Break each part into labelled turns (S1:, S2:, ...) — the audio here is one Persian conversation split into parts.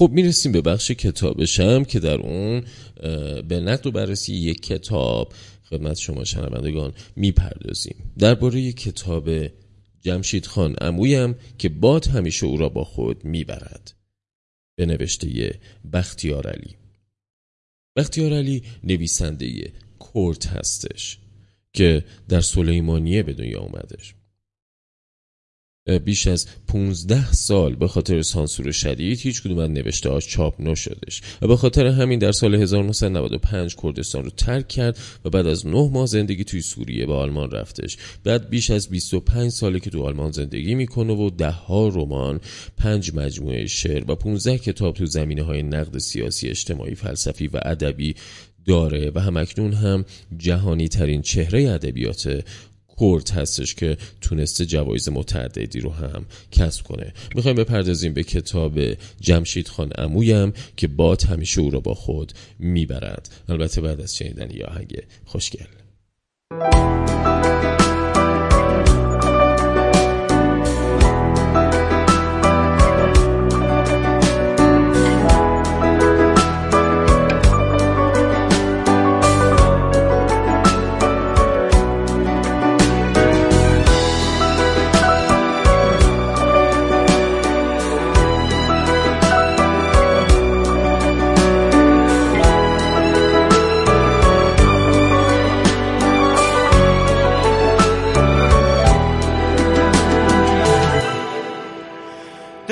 S1: خب می‌رسیم به بخش کتابشم که در اون به نقد و بررسی یک کتاب خدمت شما شنوندگان می‌پردازیم. درباره کتاب جمشید خان امویم که باد همیشه او را با خود می‌برد. به نوشته بختیار علی. بختیار علی نویسنده کورت هستش که در سلیمانیه به دنیا اومدش. بیش از 15 سال به خاطر سانسور شدید هیچ کدوم از نوشته هاش چاپ نشدش و به خاطر همین در سال 1995 کردستان رو ترک کرد و بعد از 9 ماه زندگی توی سوریه به آلمان رفتش بعد بیش از 25 ساله که تو آلمان زندگی می‌کنه و ده ها رمان پنج مجموعه شعر و 15 کتاب تو زمینه های نقد سیاسی اجتماعی فلسفی و ادبی داره. و همکنون هم جهانی ترین چهره ادبیات کورت هستش که تونسته جوایز متعددی رو هم کسب کنه. می‌خوایم بپردازیم به کتاب جمشید خان امویم که باد همیشه او را با خود می‌برد. البته بعد از شنیدن آهنگ خوشگل.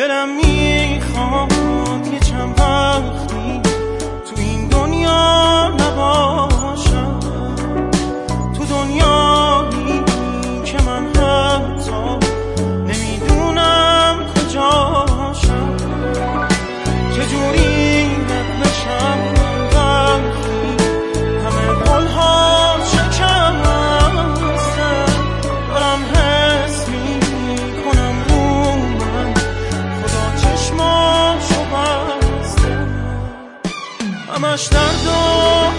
S1: era mía. همش درد و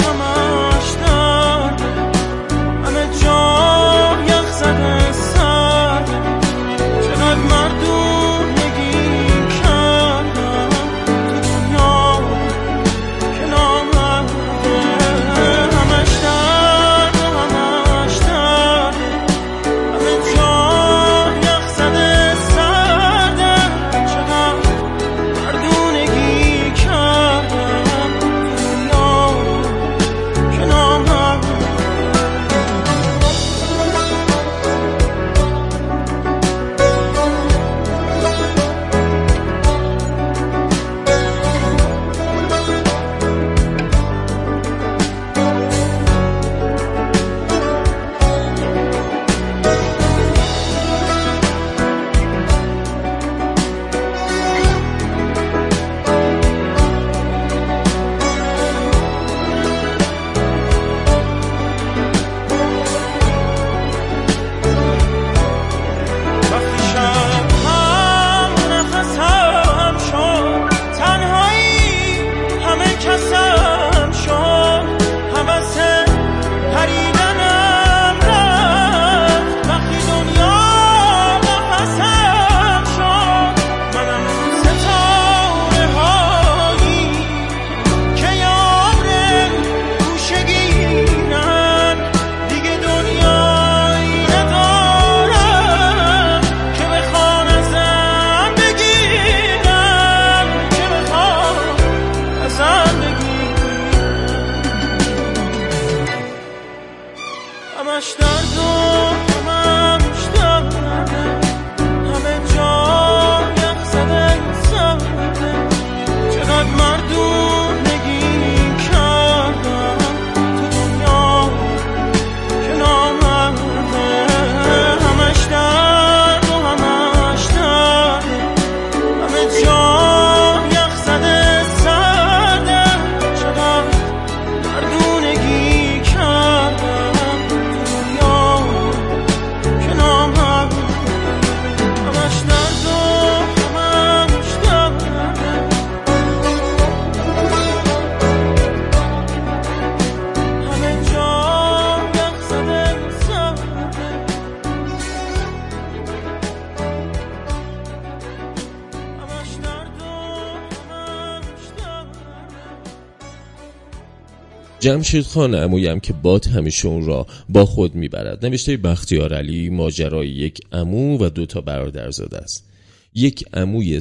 S1: جمشید خان عمویم که باد همیشه اون را با خود می‌برد. نوشته بختیار علی ماجرای یک عمو و دو تا برادرزاده است. یک عموی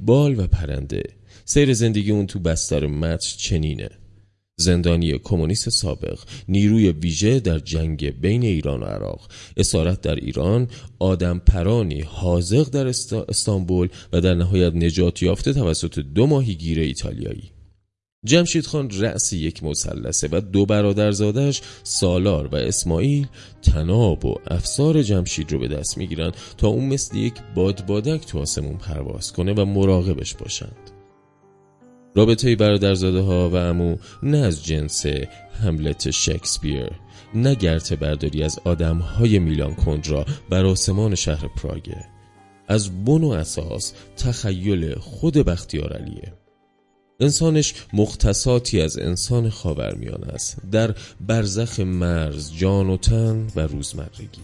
S1: بال و پرنده. سیر زندگی اون تو بستر متر چنینه. زندانی کمونیست سابق نیروی ویژه در جنگ بین ایران و عراق. اسارت در ایران آدم پرانی حاضق در استانبول و در نهایت نجات یافته توسط دو ماهیگیر ایتالیایی. جمشید خان رأس یک مثلثه و دو برادرزادش سالار و اسماعیل تناب و افسار جمشید رو به دست می‌گیرن تا اون مثل یک بادبادک تو آسمون پرواز کنه و مراقبش باشند. رابطه برادرزاده ها و امو نه از جنس هملت شکسپیر نه گرت برداری از آدم های میلان کندرا بر آسمان شهر پراگه از بن و اساس تخیل خود بختیار علیه. انسانش مختصاتی از انسان خاورمیانه است. در برزخ مرز جان و تن و روزمرگی.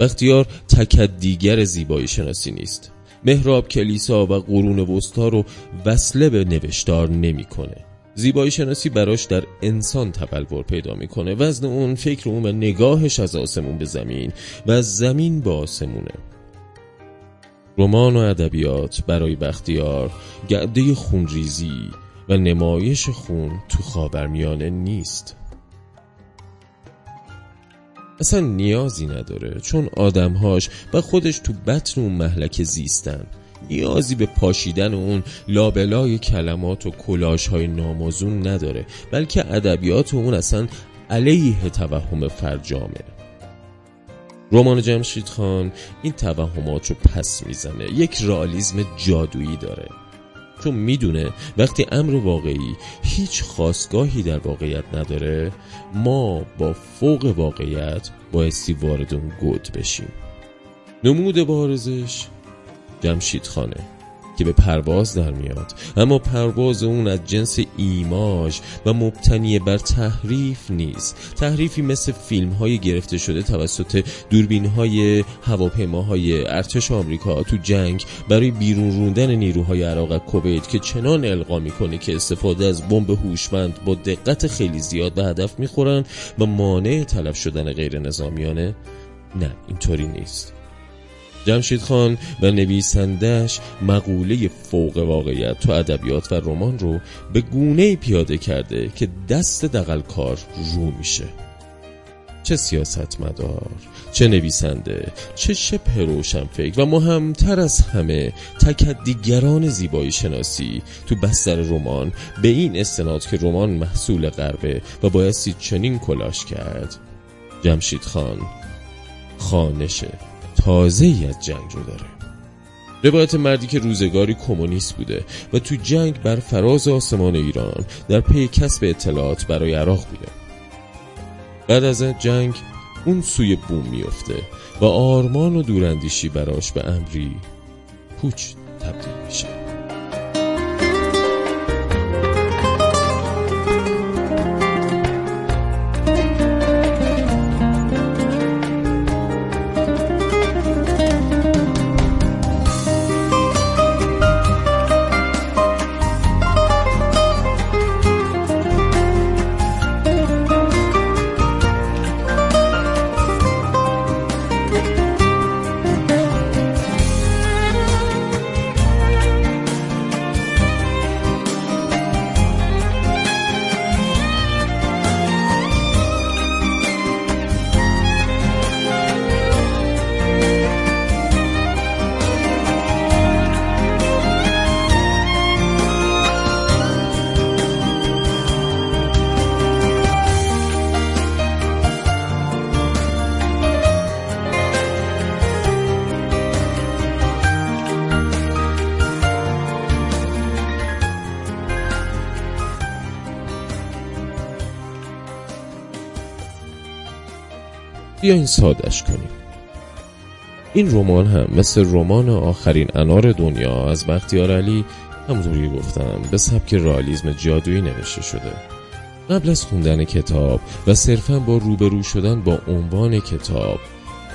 S1: بختیار تکدیگر زیبایی شناسی نیست. محراب کلیسا و قرون وسطا رو وصله به نوشتار نمی‌کنه. زیبایی شناسی براش در انسان تبلور پیدا می‌کنه. وزن اون فکر اون و نگاهش از آسمون به زمین و زمین به آسمونه. رمان و ادبیات برای بختیار گرده خونریزی و نمایش خون تو خاورمیانه نیست. اصلا نیازی نداره چون آدمهاش و خودش تو بطن اون محلک زیستن. نیازی به پاشیدن اون لابلای کلمات و کلاش های نامازون نداره بلکه ادبیات اون اصلا علیه توهم فرجامه. رمان جمشید خان این توهمات رو پس می‌زنه. یک رئالیسم جادویی داره. چون می‌دونه وقتی امر واقعی هیچ خواستگاهی در واقعیت نداره ما با فوق واقعیت بایستی وارد اون گود بشیم. نمود بارزش جمشید خانه. که به پرواز در میاد. اما پرواز اون از جنس ایماژ و مبتنی بر تحریف نیست. تحریفی مثل فیلم های گرفته شده توسط دوربین های هواپیماهای ارتش آمریکا تو جنگ برای بیرون روندن نیروهای عراق کویت که چنان القا می‌کنه که استفاده از بمب هوشمند با دقت خیلی زیاد به هدف می‌خورن و مانع تلف شدن غیر نظامیانه نه اینطوری نیست. جمشید خان و نویسندش مقوله فوق واقعیت تو ادبیات و رمان رو به گونه پیاده کرده که دست دقلکار رو میشه. چه سیاست مدار چه نویسنده چه شبه روشن فکر و مهمتر از همه تکدیگران زیبایی شناسی تو بستر رمان به این استناد که رمان محصول غربه و بایستی چنین کلاش کرد. جمشید خان خانشه تازه ای از جنگ رو داره. روایت مردی که روزگاری کمونیست بوده و تو جنگ بر فراز آسمان ایران در پی کسب اطلاعات برای عراق بوده. بعد از جنگ اون سوی بوم میفته و آرمان و دوراندیشی براش به امری پوچ تبدیل میشه. بیاین سادش کنیم. این رمان هم مثل رمان آخرین انار دنیا از بختیار علی همونطوری گفتم به سبک رالیزم جادویی نوشته شده. قبل از خوندن کتاب و صرفا با روبرو شدن با عنوان کتاب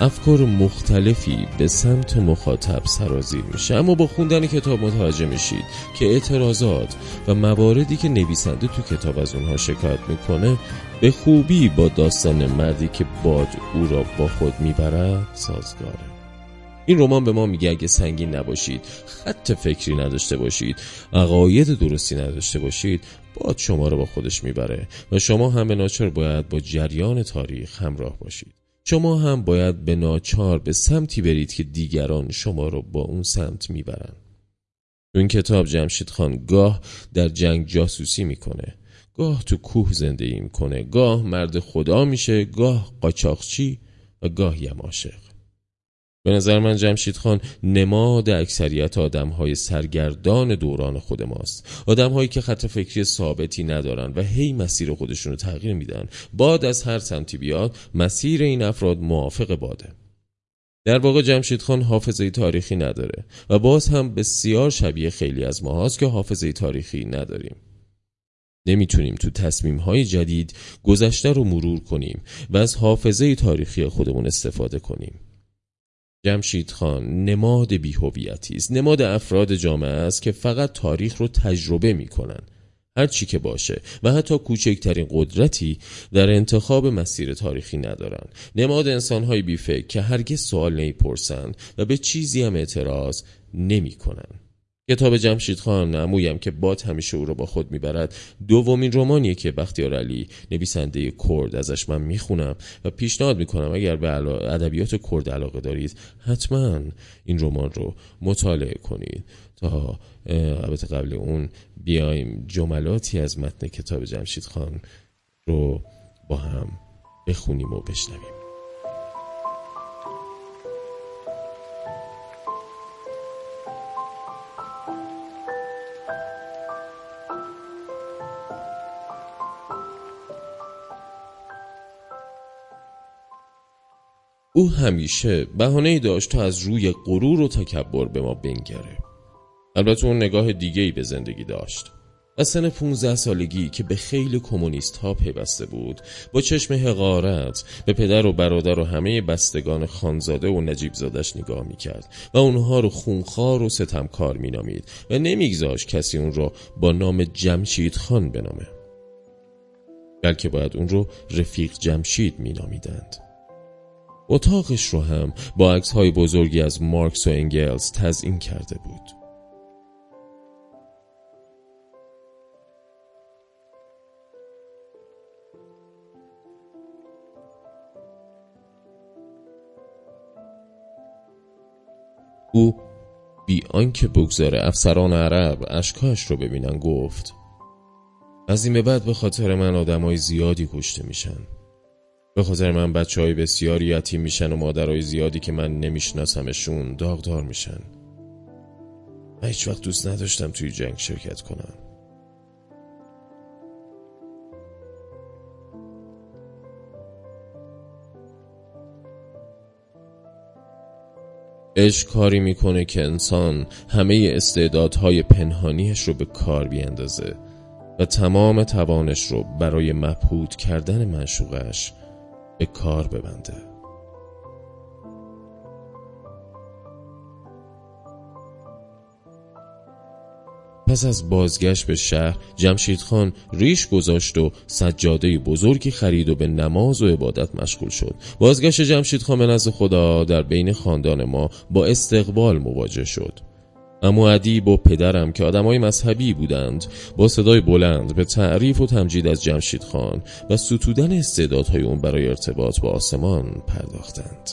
S1: افکار مختلفی به سمت مخاطب سرازیر میشه. اما با خوندن کتاب متوجه میشید که اعتراضات و مواردی که نویسنده تو کتاب از اونها شکایت می‌کنه به خوبی با داستان مردی که باد او را با خود می‌برد سازگاره. این رمان به ما میگه اگه سنگین نباشید خط فکری نداشته باشید عقاید درستی نداشته باشید باد شما رو با خودش می‌بره و شما هم ناچار باید با جریان تاریخ همراه باشید. شما هم باید به ناچار به سمتی برید که دیگران شما رو با اون سمت می‌برن این کتاب جمشید خان گاه در جنگ جاسوسی می‌کنه. گاه تو کوه زندگی می‌کنه. گاه مرد خدا میشه گاه قاچاقچی و گاه یماشق به نظر من جمشید خان نماد اکثریت آدم های سرگردان دوران خود ماست. آدم هایی که خط فکری ثابتی ندارن و هی مسیر خودشون رو تغییر میدن. باد از هر سمتی بیاد مسیر این افراد موافق باده. در واقع جمشید خان حافظه تاریخی نداره و باز هم بسیار شبیه خیلی از ماهاست که حافظه تاریخی نداریم. نمی‌تونیم تو تصمیم های جدید گذشته رو مرور کنیم و از حافظه تاریخی خودمون استفاده کنیم. جمشید خان نماد بیهویتی است. نماد افراد جامعه است که فقط تاریخ رو تجربه می‌کنن. هر چی که باشه. و حتی کوچکترین قدرتی در انتخاب مسیر تاریخی ندارن. نماد انسانهای بیفکر که هرگز سوال نمی‌پرسند و به چیزی هم اعتراض نمی‌کنن. کتاب جمشید خان نمویم که باد همیشه او را با خود می‌برد. دومین رمانیه که بختیار علی نویسنده کرد ازش من می‌خونم و پیشنهاد می‌کنم اگر به ادبیات کرد علاقه دارید حتما این رمان رو مطالعه کنید. تا البته قبل اون بیایم جملاتی از متن کتاب جمشید خان رو با هم بخونیم و بشنویم. او همیشه بهانه داشت تا از روی غرور و تکبر به ما بنگره. البته اون نگاه دیگه ای به زندگی داشت. از سن 15 سالگی که به خیلی کمونیست ها پیوسته بود با چشم حقارت به پدر و برادر و همه بستگان خانزاده و نجیب زادش نگاه می‌کرد و اونها رو خونخوار و ستمکار مینامید و نمیگذاشت کسی اون رو با نام جمشید خان بنامه بلکه باید اون رو رفیق جمشید مینامیدند. اتاقش رو هم با عکس های بزرگی از مارکس و انگلز تزئین کرده بود. او بی آنکه بگذاره افسران عرب اشکاش رو ببینن گفت از این به بعد به خاطر من آدمای زیادی کشته میشن به خاطر من بچه های بسیاری یتیم میشن و مادرای زیادی که من نمیشناسمشون داغدار میشن. من هیچ وقت دوست نداشتم توی جنگ شرکت کنم. عشق کاری می‌کنه که انسان همه استعدادهای پنهانیش رو به کار بیندازه و تمام توانش رو برای مبهود کردن منشوقش به کار ببنده. پس از بازگشت به شهر جمشید خان ریش گذاشت و سجاده بزرگی خرید و به نماز و عبادت مشغول شد. بازگشت جمشید خان به نزد خدا در بین خاندان ما با استقبال مواجه شد. اما ادیب و پدرم که آدمای مذهبی بودند با صدای بلند به تعریف و تمجید از جمشید خان و ستودن استعدادهای اون برای ارتباط با آسمان پرداختند.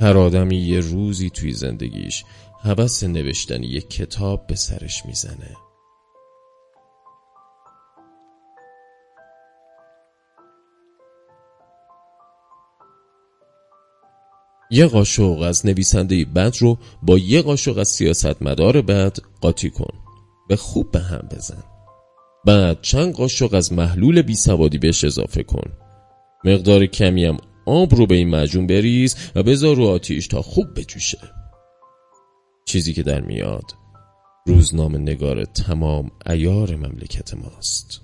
S1: هر آدمی یه روزی توی زندگیش حوث نوشتن یک کتاب به سرش می‌زنه. یه قاشق از نویسنده بد رو با یه قاشق از سیاست مدار بد قاطی کن. به خوب به هم بزن. بعد چند قاشق از محلول بی سوادی بهش اضافه کن. مقدار کمی هم آب رو به این معجون بریز و بذار رو آتیش تا خوب بجوشه. چیزی که در میاد. روزنامه نگار تمام ایار مملکت ماست.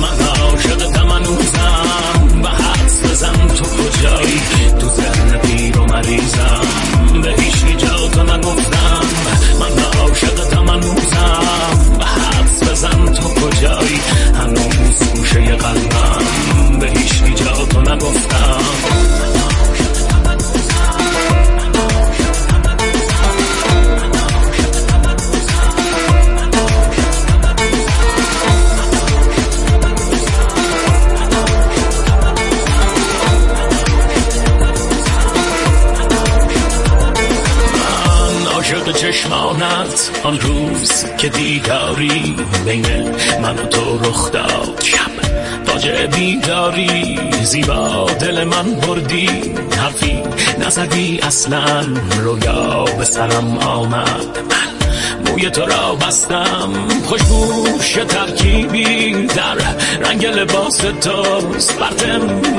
S2: من عاشق دمنوزم و حدس بزن تو کجایی؟ تو ذهن پیر و مریضم. چشمانت آن روز که دیداری بین من و تو رخ داد شب. تاج بیداری زیبا دل من بردی. حرفی نزدی اصلا رویا به سرم آمد. من موی تو را بستم. خوشبوش ترکیبی در رنگ لباس توست. برت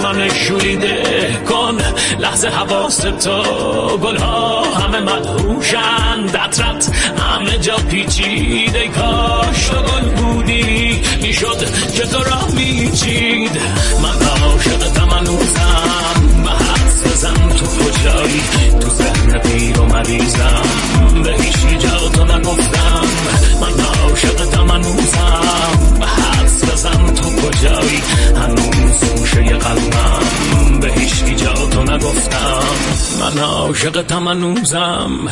S2: من شوریده کن. لحظه حواس تو. گلها همه مدهوشند. دترت همه جا پیچیده کاش تو گل بودی. می‌شد که تو را میچید من عاشق تمنوزم حدس بزن تو کجایی؟ تو ذهن پیر و مریضم. به هیچی کجایی هنوز گوشه قلبم به هیچ جا تو نگفتم. من عاشق تمنوزم.